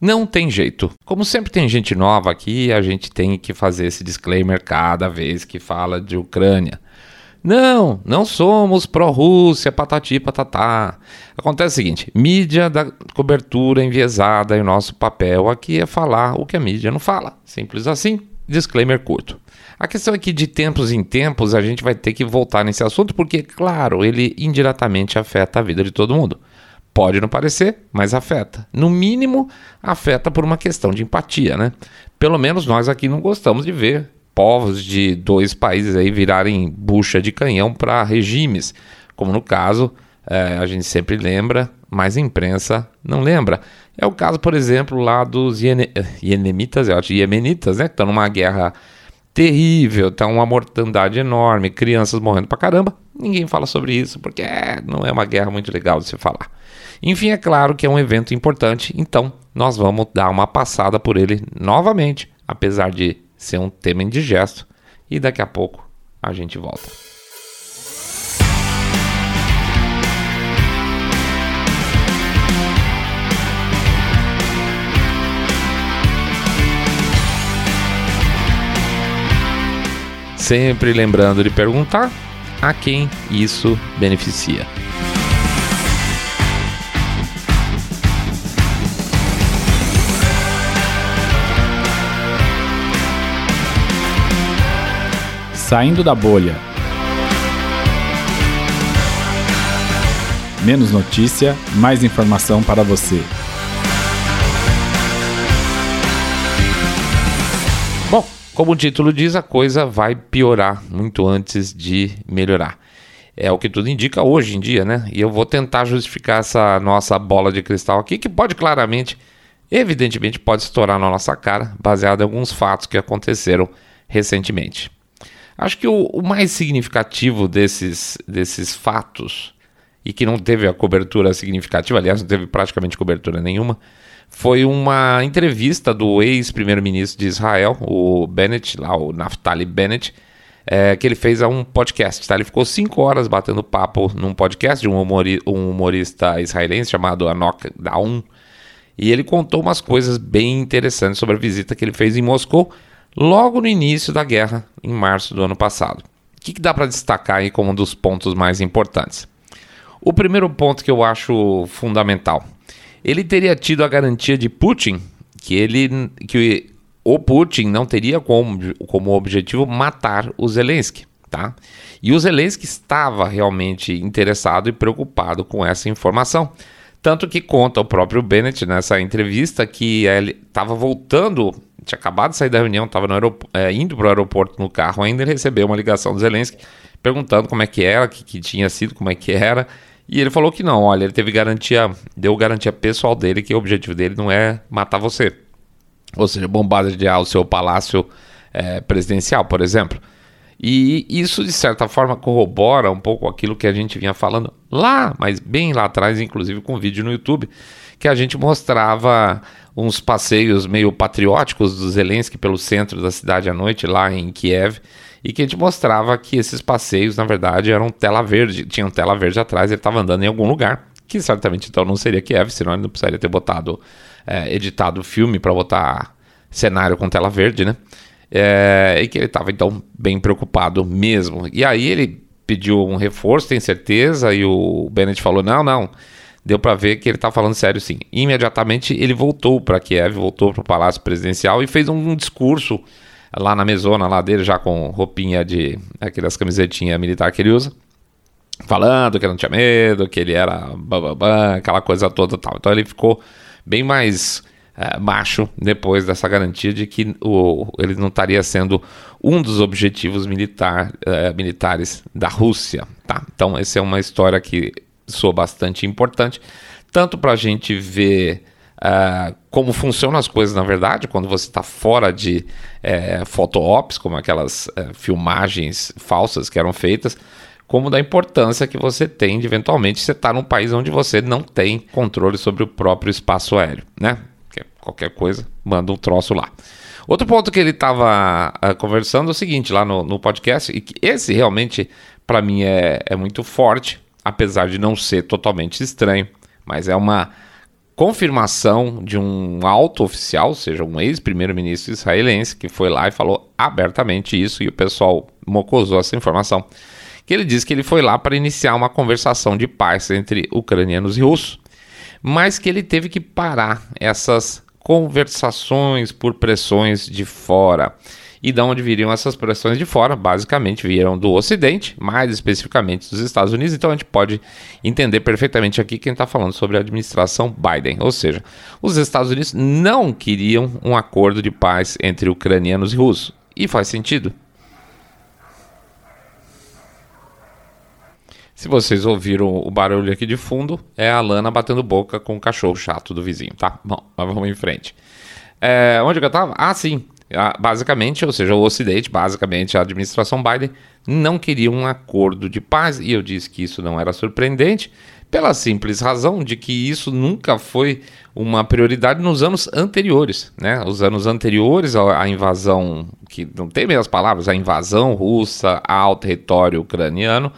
Não tem jeito. Como sempre tem gente nova aqui, a gente tem que fazer esse disclaimer cada vez que fala de Ucrânia. Não, não somos pró-Rússia, patati patatá. Acontece o seguinte: mídia da cobertura enviesada e o nosso papel aqui é falar o que a mídia não fala. Simples assim, disclaimer curto. A questão é que de tempos em tempos a gente vai ter que voltar nesse assunto porque, claro, ele indiretamente afeta a vida de todo mundo. Pode não parecer, mas afeta. No mínimo, afeta por uma questão de empatia, né? Pelo menos nós aqui não gostamos de ver povos de dois países aí virarem bucha de canhão para regimes, como no caso, é, a gente sempre lembra, mas a imprensa não lembra. É o caso, por exemplo, lá dos iene, iemenitas, eu acho, iemenitas, né, que estão numa guerra terrível, tá uma mortandade enorme, crianças morrendo pra caramba. Ninguém fala sobre isso, porque é, não é uma guerra muito legal de se falar. Enfim, é claro que é um evento importante, então nós vamos dar uma passada por ele novamente, apesar de ser um tema indigesto e daqui a pouco a gente volta. Sempre lembrando de perguntar a quem isso beneficia. Saindo da bolha. Menos notícia, mais informação para você. Como o título diz, a coisa vai piorar muito antes de melhorar. É o que tudo indica hoje em dia, né? E eu vou tentar justificar essa nossa bola de cristal aqui, que pode claramente, evidentemente, pode estourar na nossa cara, baseado em alguns fatos que aconteceram recentemente. Acho que o, o, mais significativo desses, desses fatos, e que não teve a cobertura significativa, aliás, não teve praticamente cobertura nenhuma, foi uma entrevista do ex-primeiro-ministro de Israel, o Bennett, lá, o Naftali Bennett, é, que ele fez a um podcast. Tá? Ele ficou cinco horas batendo papo num podcast de um, humori um humorista israelense chamado Anok Daum. E ele contou umas coisas bem interessantes sobre a visita que ele fez em Moscou logo no início da guerra, em março do ano passado. O que, que dá para destacar aí como um dos pontos mais importantes? O primeiro ponto que eu acho fundamental, ele teria tido a garantia de Putin que ele que o Putin não teria como, como objetivo matar o Zelensky, tá? E o Zelensky estava realmente interessado e preocupado com essa informação. Tanto que conta o próprio Bennett nessa entrevista que ele estava voltando tinha acabado de sair da reunião, estava é, indo para o aeroporto no carro ainda, ele recebeu uma ligação do Zelensky perguntando como é que era, que, que tinha sido, como é que era. E ele falou que não, olha, ele teve garantia, deu garantia pessoal dele que o objetivo dele não é matar você. Ou seja, bombardear o seu palácio é, presidencial, por exemplo. E isso, de certa forma, corrobora um pouco aquilo que a gente vinha falando lá, mas bem lá atrás, inclusive com vídeo no YouTube, que a gente mostrava uns passeios meio patrióticos do Zelensky pelo centro da cidade à noite, lá em Kiev, e que a gente mostrava que esses passeios, na verdade, eram tela verde, tinham tela verde atrás, ele estava andando em algum lugar, que certamente então não seria Kiev, senão ele não precisaria ter botado, é, editado o filme para botar cenário com tela verde, né? É, e que ele estava então bem preocupado mesmo. E aí ele pediu um reforço, tem certeza, e o Bennett falou: não, não deu para ver que ele tá falando sério sim. Imediatamente ele voltou para Kiev, voltou para o Palácio Presidencial e fez um, discurso lá na mesona lá dele, já com roupinha de aquelas camisetinhas militar que ele usa, falando que não tinha medo, que ele era bababã, aquela coisa toda tal. Então ele ficou bem mais é, macho depois dessa garantia de que o, ele não estaria sendo um dos objetivos militar, é, militares da Rússia. Tá? Então, essa é uma história que sou bastante importante, tanto para a gente ver uh, como funcionam as coisas na verdade, quando você está fora de uh, photo-ops, como aquelas uh, filmagens falsas que eram feitas, como da importância que você tem de eventualmente você estar tá num país onde você não tem controle sobre o próprio espaço aéreo, né? qualquer coisa, manda um troço lá. Outro ponto que ele estava uh, conversando é o seguinte, lá no, no podcast, e que esse realmente, para mim, é, é muito forte, apesar de não ser totalmente estranho, mas é uma confirmação de um alto oficial, ou seja, um ex-primeiro-ministro israelense, que foi lá e falou abertamente isso, e o pessoal mocosou essa informação. Que ele disse que ele foi lá para iniciar uma conversação de paz entre ucranianos e russos, mas que ele teve que parar essas conversações por pressões de fora. E de onde viriam essas pressões de fora? Basicamente vieram do Ocidente, mais especificamente dos Estados Unidos. Então a gente pode entender perfeitamente aqui quem está falando sobre a administração Biden. Ou seja, os Estados Unidos não queriam um acordo de paz entre ucranianos e russos. E faz sentido. Se vocês ouviram o barulho aqui de fundo, é a Lana batendo boca com o cachorro chato do vizinho, tá? Bom, mas vamos em frente. É, onde que eu tava? Ah, sim. Basicamente, ou seja, o Ocidente, basicamente a administração Biden, não queria um acordo de paz, e eu disse que isso não era surpreendente, pela simples razão de que isso nunca foi uma prioridade nos anos anteriores. Né? Os anos anteriores à invasão, que não tem meias palavras, a invasão russa ao território ucraniano,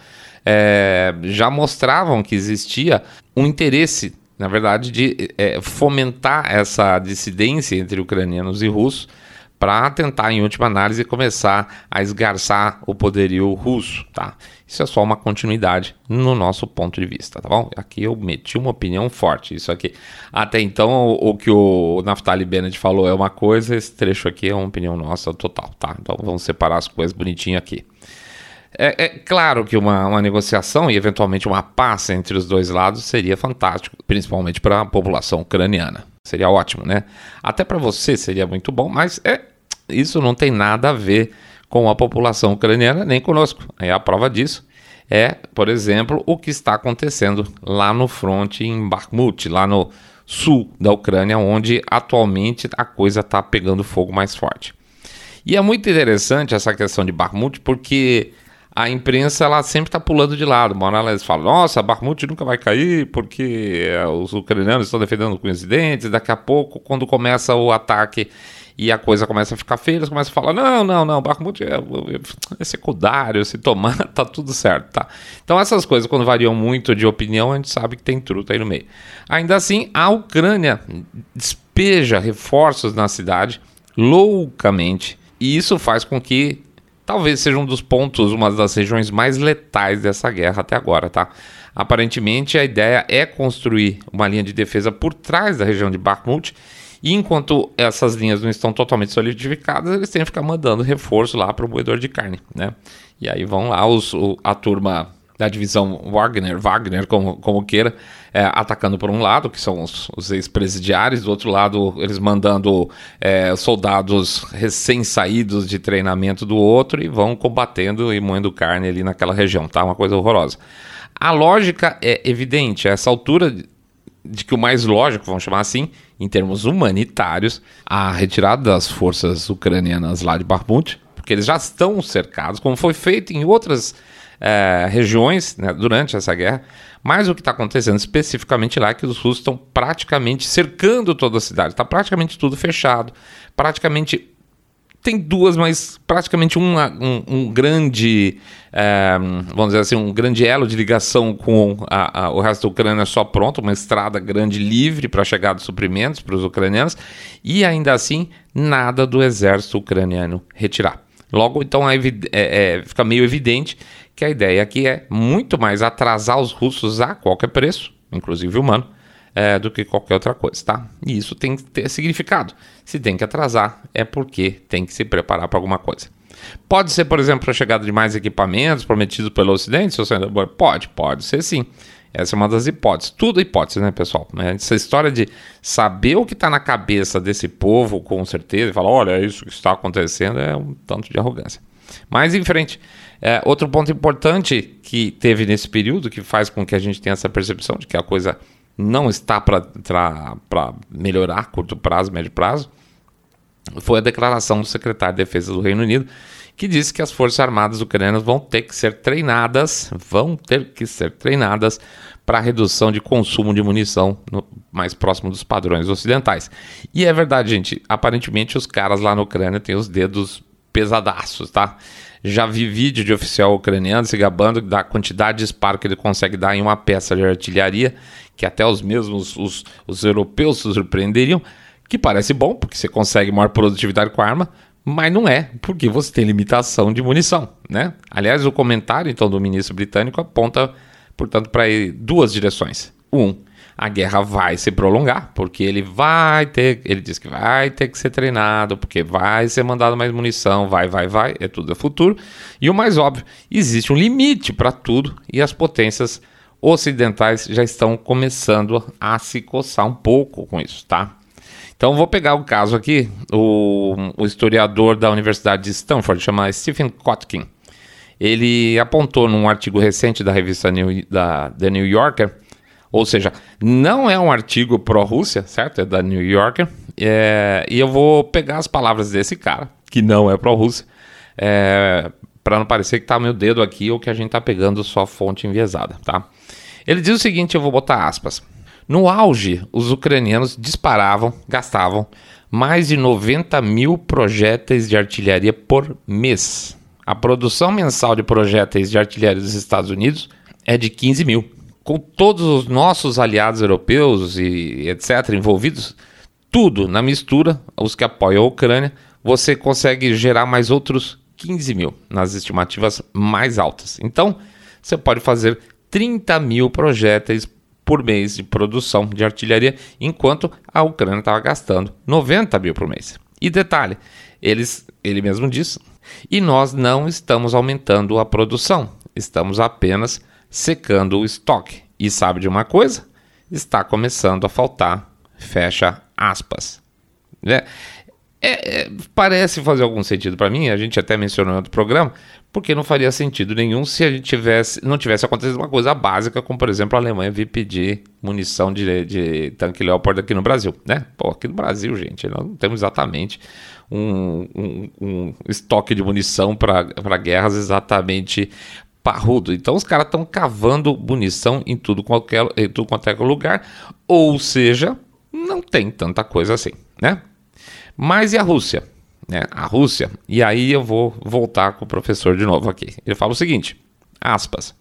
é, já mostravam que existia um interesse, na verdade, de é, fomentar essa dissidência entre ucranianos e russos para tentar, em última análise, começar a esgarçar o poderio russo, tá? Isso é só uma continuidade no nosso ponto de vista, tá bom? Aqui eu meti uma opinião forte, isso aqui. Até então, o, o que o Naftali Bennett falou é uma coisa, esse trecho aqui é uma opinião nossa total, tá? Então vamos separar as coisas bonitinho aqui. É, é, claro que uma, uma, negociação e eventualmente uma paz entre os dois lados seria fantástico, principalmente para a população ucraniana. Seria ótimo, né? Até para você seria muito bom, mas é, isso não tem nada a ver com a população ucraniana nem conosco. É a prova disso é, por exemplo, o que está acontecendo lá no fronte em Bakhmut, lá no sul da Ucrânia, onde atualmente a coisa está pegando fogo mais forte. E é muito interessante essa questão de Bakhmut, porque a imprensa ela sempre está pulando de lado. Uma hora eles falam, nossa, Bakhmut nunca vai cair porque eh, os ucranianos estão defendendo os dentes. Daqui a pouco, quando começa o ataque e a coisa começa a ficar feia, eles começam a falar, não, não, não, Bakhmut é, é secundário, se tomar, tá tudo certo, tá? Então essas coisas, quando variam muito de opinião, a gente sabe que tem truta aí no meio. Ainda assim, a Ucrânia despeja reforços na cidade loucamente, e isso faz com que talvez seja um dos pontos, uma das regiões mais letais dessa guerra até agora, tá? Aparentemente a ideia é construir uma linha de defesa por trás da região de Bakhmut e enquanto essas linhas não estão totalmente solidificadas, eles têm que ficar mandando reforço lá para o moedor de carne, né? E aí vão lá os, o, a turma da divisão Wagner, Wagner, como, como queira, é, atacando por um lado, que são os, os ex-presidiários, do outro lado, eles mandando é, soldados recém-saídos de treinamento do outro e vão combatendo e moendo carne ali naquela região, tá? Uma coisa horrorosa. A lógica é evidente, a essa altura de que o mais lógico, vamos chamar assim, em termos humanitários, a retirada das forças ucranianas lá de Bakhmut, porque eles já estão cercados, como foi feito em outras é, regiões né, durante essa guerra. Mas o que está acontecendo especificamente lá é que os russos estão praticamente cercando toda a cidade. Está praticamente tudo fechado. Praticamente tem duas, mas praticamente uma, um, um grande, é, vamos dizer assim, um grande elo de ligação com a, a, o resto da Ucrânia só pronto, uma estrada grande livre para chegar de suprimentos para os ucranianos, e ainda assim nada do exército ucraniano retirar. Logo, então, é, é, fica meio evidente que a ideia aqui é muito mais atrasar os russos a qualquer preço, inclusive humano, é, do que qualquer outra coisa, tá? E isso tem que ter significado. Se tem que atrasar, é porque tem que se preparar para alguma coisa. Pode ser, por exemplo, a chegada de mais equipamentos prometidos pelo Ocidente, se você Pode, pode ser sim. Essa é uma das hipóteses. Tudo é hipótese, né, pessoal? Essa história de saber o que está na cabeça desse povo, com certeza, e falar, olha, isso que está acontecendo, é um tanto de arrogância. Mas em frente. É, outro ponto importante que teve nesse período, que faz com que a gente tenha essa percepção de que a coisa não está para melhorar curto prazo, médio prazo, foi a declaração do secretário de Defesa do Reino Unido, que disse que as Forças Armadas ucranianas vão ter que ser treinadas, vão ter que ser treinadas para redução de consumo de munição no, mais próximo dos padrões ocidentais. E é verdade, gente, aparentemente os caras lá na Ucrânia têm os dedos pesadaços, tá? Já vi vídeo de oficial ucraniano se gabando da quantidade de disparo que ele consegue dar em uma peça de artilharia, que até os mesmos os, os europeus se surpreenderiam, que parece bom, porque você consegue maior produtividade com a arma, mas não é, porque você tem limitação de munição, né? Aliás, o comentário então do ministro britânico aponta, portanto, para duas direções. Um, a guerra vai se prolongar, porque ele vai ter, ele diz que vai ter que ser treinado, porque vai ser mandado mais munição, vai, vai, vai, é tudo é futuro. E o mais óbvio, existe um limite para tudo e as potências ocidentais já estão começando a se coçar um pouco com isso, tá? Então vou pegar o caso aqui, o, o historiador da Universidade de Stanford, chama Stephen Kotkin. Ele apontou num artigo recente da revista New, da The New Yorker ou seja, não é um artigo pró-Rússia, certo? É da New Yorker. É, e eu vou pegar as palavras desse cara, que não é pró-Rússia, é, para não parecer que tá meu dedo aqui ou que a gente tá pegando só fonte enviesada, tá? Ele diz o seguinte, eu vou botar aspas. No auge, os ucranianos disparavam, gastavam mais de 90 mil projéteis de artilharia por mês. A produção mensal de projéteis de artilharia dos Estados Unidos é de 15 mil com todos os nossos aliados europeus e etc. envolvidos, tudo na mistura, os que apoiam a Ucrânia, você consegue gerar mais outros 15 mil nas estimativas mais altas. Então, você pode fazer 30 mil projéteis por mês de produção de artilharia, enquanto a Ucrânia estava gastando 90 mil por mês. E detalhe, eles, ele mesmo disse, e nós não estamos aumentando a produção, estamos apenas secando o estoque. E sabe de uma coisa? Está começando a faltar. Fecha aspas. É, é, é, parece fazer algum sentido para mim, a gente até mencionou em outro programa, porque não faria sentido nenhum se a gente tivesse, não tivesse acontecido uma coisa básica, como por exemplo a Alemanha vir pedir munição de, de tanque Leopard aqui no Brasil, né? Pô, aqui no Brasil, gente, nós não temos exatamente um, um, um estoque de munição para guerras exatamente parrudo. Então os caras estão cavando munição em tudo, qualquer, em tudo quanto é lugar, ou seja, não tem tanta coisa assim, né? Mas e a Rússia? Né? A Rússia, e aí eu vou voltar com o professor de novo aqui. Ele fala o seguinte, aspas,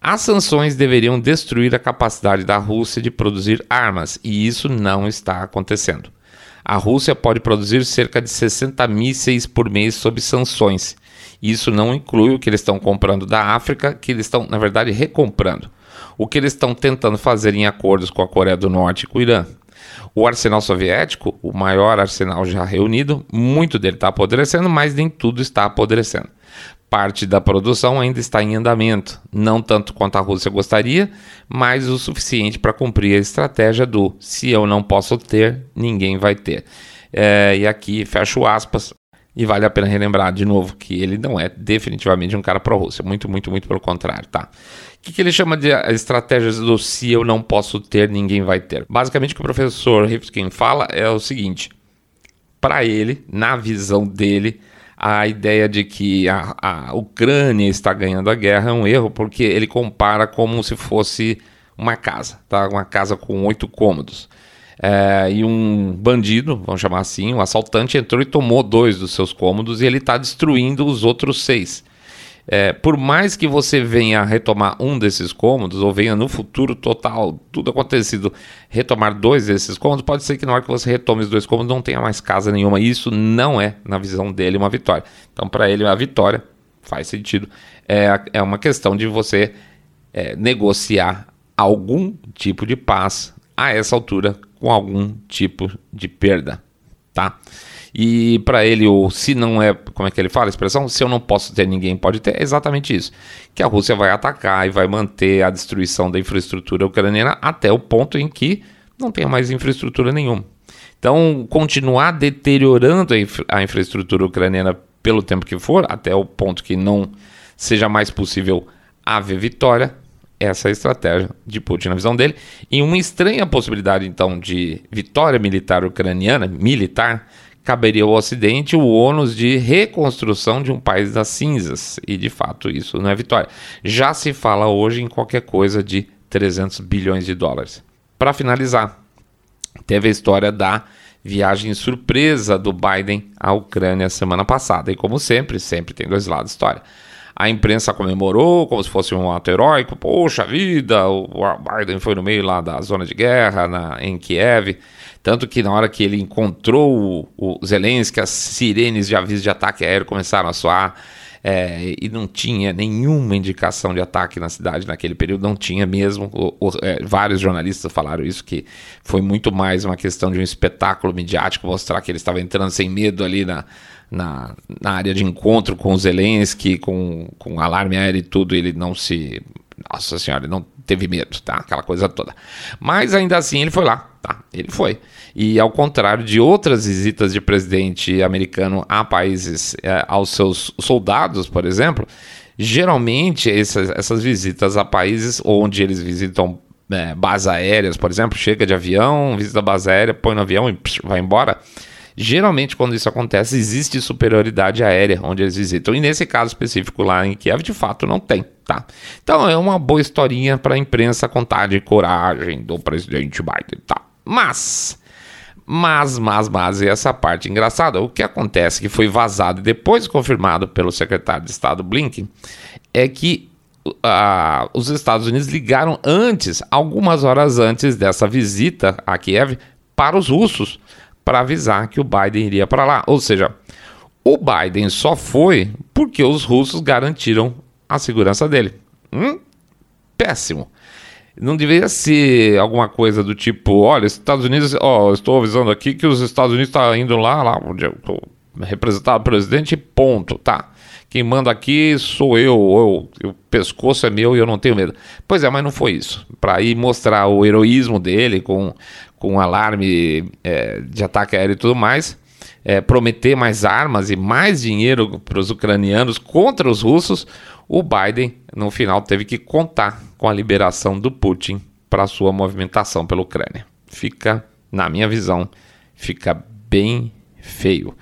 as sanções deveriam destruir a capacidade da Rússia de produzir armas, e isso não está acontecendo. A Rússia pode produzir cerca de 60 mísseis por mês sob sanções, isso não inclui o que eles estão comprando da África, que eles estão, na verdade, recomprando. O que eles estão tentando fazer em acordos com a Coreia do Norte e com o Irã. O arsenal soviético, o maior arsenal já reunido, muito dele está apodrecendo, mas nem tudo está apodrecendo. Parte da produção ainda está em andamento, não tanto quanto a Rússia gostaria, mas o suficiente para cumprir a estratégia do se eu não posso ter, ninguém vai ter. É, e aqui fecho aspas, e vale a pena relembrar de novo que ele não é definitivamente um cara pró-Rússia, muito, muito, muito pelo contrário, tá? O que, que ele chama de estratégias do se eu não posso ter, ninguém vai ter? Basicamente, o que o professor Rifkin fala é o seguinte: para ele, na visão dele, a ideia de que a, a Ucrânia está ganhando a guerra é um erro, porque ele compara como se fosse uma casa, tá? Uma casa com oito cômodos. É, e um bandido, vamos chamar assim, um assaltante, entrou e tomou dois dos seus cômodos e ele está destruindo os outros seis. É, por mais que você venha retomar um desses cômodos, ou venha no futuro total, tudo acontecido, retomar dois desses cômodos, pode ser que na hora que você retome os dois cômodos não tenha mais casa nenhuma. E isso não é, na visão dele, uma vitória. Então, para ele, a vitória faz sentido. É, é uma questão de você é, negociar algum tipo de paz a essa altura com algum tipo de perda, tá? E para ele, o se não é, como é que ele fala a expressão? Se eu não posso ter, ninguém pode ter, é exatamente isso. Que a Rússia vai atacar e vai manter a destruição da infraestrutura ucraniana até o ponto em que não tenha mais infraestrutura nenhuma. Então, continuar deteriorando a, infra a infraestrutura ucraniana pelo tempo que for, até o ponto que não seja mais possível haver vitória, essa estratégia de Putin na visão dele. E uma estranha possibilidade, então, de vitória militar ucraniana, militar, caberia ao Ocidente o ônus de reconstrução de um país das cinzas. E, de fato, isso não é vitória. Já se fala hoje em qualquer coisa de 300 bilhões de dólares. Para finalizar, teve a história da viagem surpresa do Biden à Ucrânia semana passada. E como sempre, sempre tem dois lados da história. A imprensa comemorou como se fosse um ato heróico. Poxa vida, o Biden foi no meio lá da zona de guerra, na, em Kiev. Tanto que na hora que ele encontrou o, Zelensky, as sirenes de aviso de ataque aéreo começaram a soar. É, e não tinha nenhuma indicação de ataque na cidade naquele período, não tinha mesmo. O, o, é, vários jornalistas falaram isso, que foi muito mais uma questão de um espetáculo midiático, mostrar que ele estava entrando sem medo ali na, na, na área de encontro com o Zelensky, com, com alarme aéreo e tudo, ele não se. Nossa senhora, ele não teve medo, tá? Aquela coisa toda. Mas ainda assim ele foi lá, tá? Ele foi. E ao contrário de outras visitas de presidente americano a países, é, aos seus soldados, por exemplo, geralmente essas, essas visitas a países onde eles visitam é, bases aéreas, por exemplo, chega de avião, visita a base aérea, põe no avião e psh, vai embora. Geralmente, quando isso acontece, existe superioridade aérea onde eles visitam. E nesse caso específico lá em Kiev, de fato, não tem, tá? Então é uma boa historinha para a imprensa contar de coragem do presidente Biden, tá? Mas mas, mas, mas, e essa parte engraçada, o que acontece que foi vazado e depois confirmado pelo secretário de Estado Blinken é que uh, os Estados Unidos ligaram antes, algumas horas antes dessa visita a Kiev, para os russos, para avisar que o Biden iria para lá. Ou seja, o Biden só foi porque os russos garantiram a segurança dele. Hum? Péssimo. Não deveria ser alguma coisa do tipo, olha, Estados Unidos, ó, estou avisando aqui que os Estados Unidos estão tá indo lá, lá onde eu estou representado o presidente, ponto, tá. Quem manda aqui sou eu, eu, o pescoço é meu e eu não tenho medo. Pois é, mas não foi isso. Para ir mostrar o heroísmo dele com, com alarme é, de ataque aéreo e tudo mais, é, prometer mais armas e mais dinheiro para os ucranianos contra os russos, o Biden, no final, teve que contar com a liberação do Putin para sua movimentação pela Ucrânia. Fica, na minha visão, fica bem feio.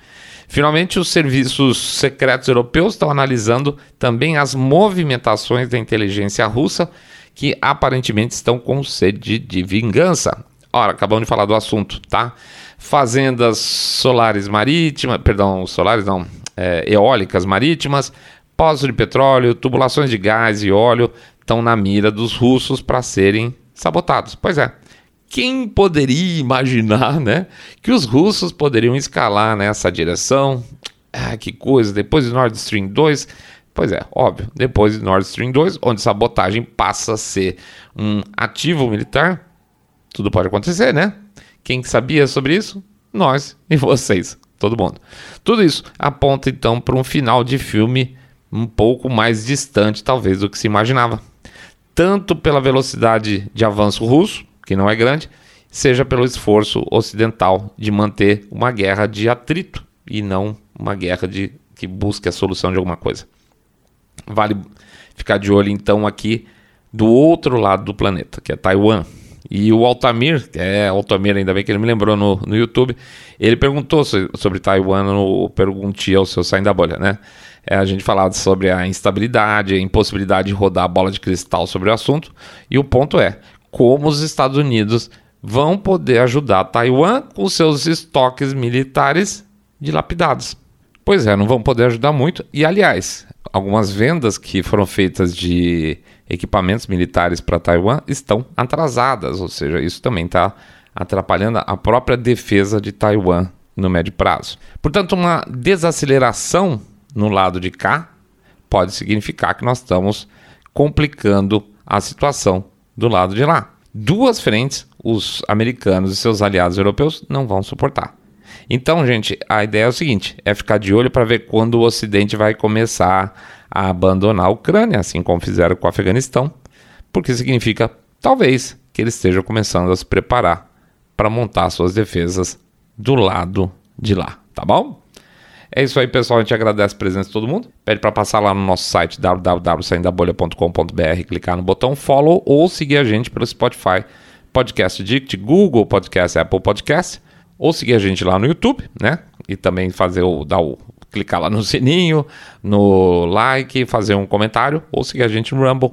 Finalmente, os serviços secretos europeus estão analisando também as movimentações da inteligência russa, que aparentemente estão com sede de vingança. Ora, acabamos de falar do assunto, tá? Fazendas solares marítimas, perdão, solares não, é, eólicas marítimas, Poços de petróleo, tubulações de gás e óleo estão na mira dos russos para serem sabotados. Pois é. Quem poderia imaginar, né, que os russos poderiam escalar nessa direção? Ah, que coisa, depois de Nord Stream 2, Pois é, óbvio. Depois de Nord Stream 2, onde sabotagem passa a ser um ativo militar, tudo pode acontecer, né? Quem sabia sobre isso? Nós e vocês, todo mundo. Tudo isso aponta então para um final de filme um pouco mais distante, talvez, do que se imaginava. Tanto pela velocidade de avanço russo, que não é grande, seja pelo esforço ocidental de manter uma guerra de atrito e não uma guerra de que busque a solução de alguma coisa. Vale ficar de olho então aqui do outro lado do planeta, que é Taiwan. E o Altamir, é Altamir, ainda bem que ele me lembrou no, no YouTube, ele perguntou sobre Taiwan no Perguntia ao seu Saindo da Bolha, né? é, a gente falava sobre a instabilidade, a impossibilidade de rodar a bola de cristal sobre o assunto. E o ponto é como os Estados Unidos vão poder ajudar Taiwan com seus estoques militares dilapidados. Pois é, não vão poder ajudar muito. E aliás, algumas vendas que foram feitas de equipamentos militares para Taiwan estão atrasadas, ou seja, isso também está atrapalhando a própria defesa de Taiwan no médio prazo. Portanto, uma desaceleração no lado de cá, pode significar que nós estamos complicando a situação do lado de lá. Duas frentes os americanos e seus aliados europeus não vão suportar. Então, gente, a ideia é o seguinte: é ficar de olho para ver quando o Ocidente vai começar a abandonar a Ucrânia, assim como fizeram com o Afeganistão, porque significa, talvez, que eles estejam começando a se preparar para montar suas defesas do lado de lá, tá bom? É isso aí, pessoal. A gente agradece a presença de todo mundo. Pede para passar lá no nosso site www.saindabolha.com.br, clicar no botão follow ou seguir a gente pelo Spotify, Podcast Dict, Google Podcast, Apple Podcast, ou seguir a gente lá no YouTube, né? E também fazer o dar o clicar lá no sininho, no like, fazer um comentário ou seguir a gente no Rumble.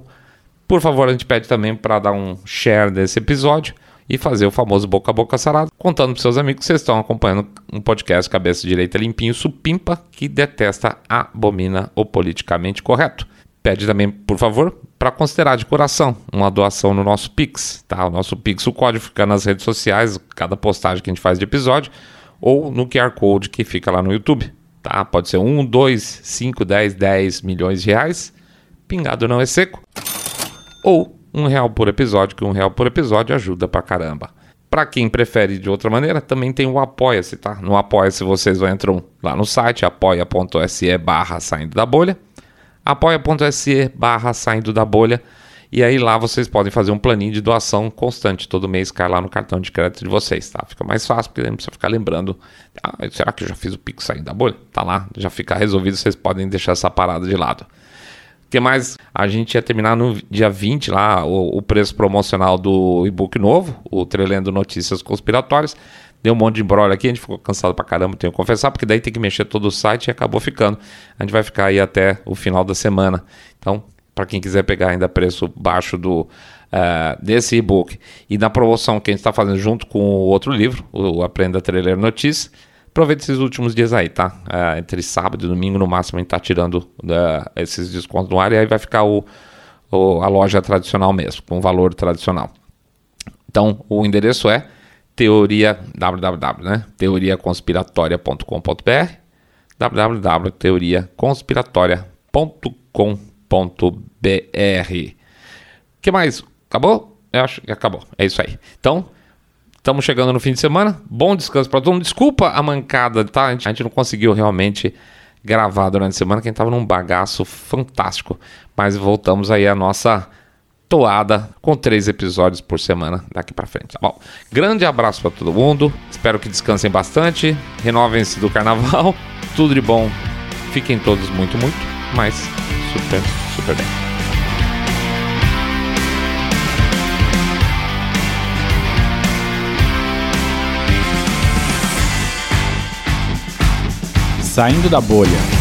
Por favor, a gente pede também para dar um share desse episódio e fazer o famoso boca a boca sarado, contando para seus amigos que vocês estão acompanhando um podcast cabeça direita limpinho supimpa que detesta, abomina o politicamente correto. Pede também, por favor, para considerar de coração uma doação no nosso Pix, tá? O nosso Pix, o código fica nas redes sociais, cada postagem que a gente faz de episódio, ou no QR Code que fica lá no YouTube, tá? Pode ser 1, 2, 5, 10, 10 milhões de reais, pingado não é seco, ou um real por episódio, que um real por episódio ajuda pra caramba. Para quem prefere de outra maneira, também tem o Apoia-se, tá? No Apoia-se vocês entram lá no site apoia.se barra saindo da bolha, apoia.se barra saindo da bolha, e aí lá vocês podem fazer um planinho de doação constante, todo mês cai lá no cartão de crédito de vocês, tá? Fica mais fácil, porque não precisa ficar lembrando, ah, será que eu já fiz o Pix saindo da bolha? Tá lá, já fica resolvido, vocês podem deixar essa parada de lado que mais? A gente ia terminar no dia 20 lá o, o preço promocional do e-book novo, o Trelendo Notícias Conspiratórias. Deu um monte de embrolho aqui, a gente ficou cansado pra caramba, tenho que confessar, porque daí tem que mexer todo o site e acabou ficando. A gente vai ficar aí até o final da semana. Então, para quem quiser pegar ainda preço baixo do uh, desse e-book e na promoção que a gente está fazendo junto com o outro livro, o Aprenda a Trailer Notícias, Aproveita esses últimos dias aí, tá? É, entre sábado e domingo, no máximo, a gente tá tirando uh, esses descontos no ar e aí vai ficar o, o, a loja tradicional mesmo, com valor tradicional. Então, o endereço é teoria www, né? teoriaconspiratória.com.br www.teoriaconspiratória.com.br que mais? Acabou? Eu acho que acabou. É isso aí. Então, Estamos chegando no fim de semana. Bom descanso para todo mundo. Desculpa a mancada, tá? A gente, não conseguiu realmente gravar durante a semana, que a gente tava num bagaço fantástico. Mas voltamos aí a nossa toada com três episódios por semana daqui para frente, tá bom? Grande abraço para todo mundo. Espero que descansem bastante. Renovem-se do carnaval. Tudo de bom. Fiquem todos muito, muito, mas super, super bem. Saindo da Bolha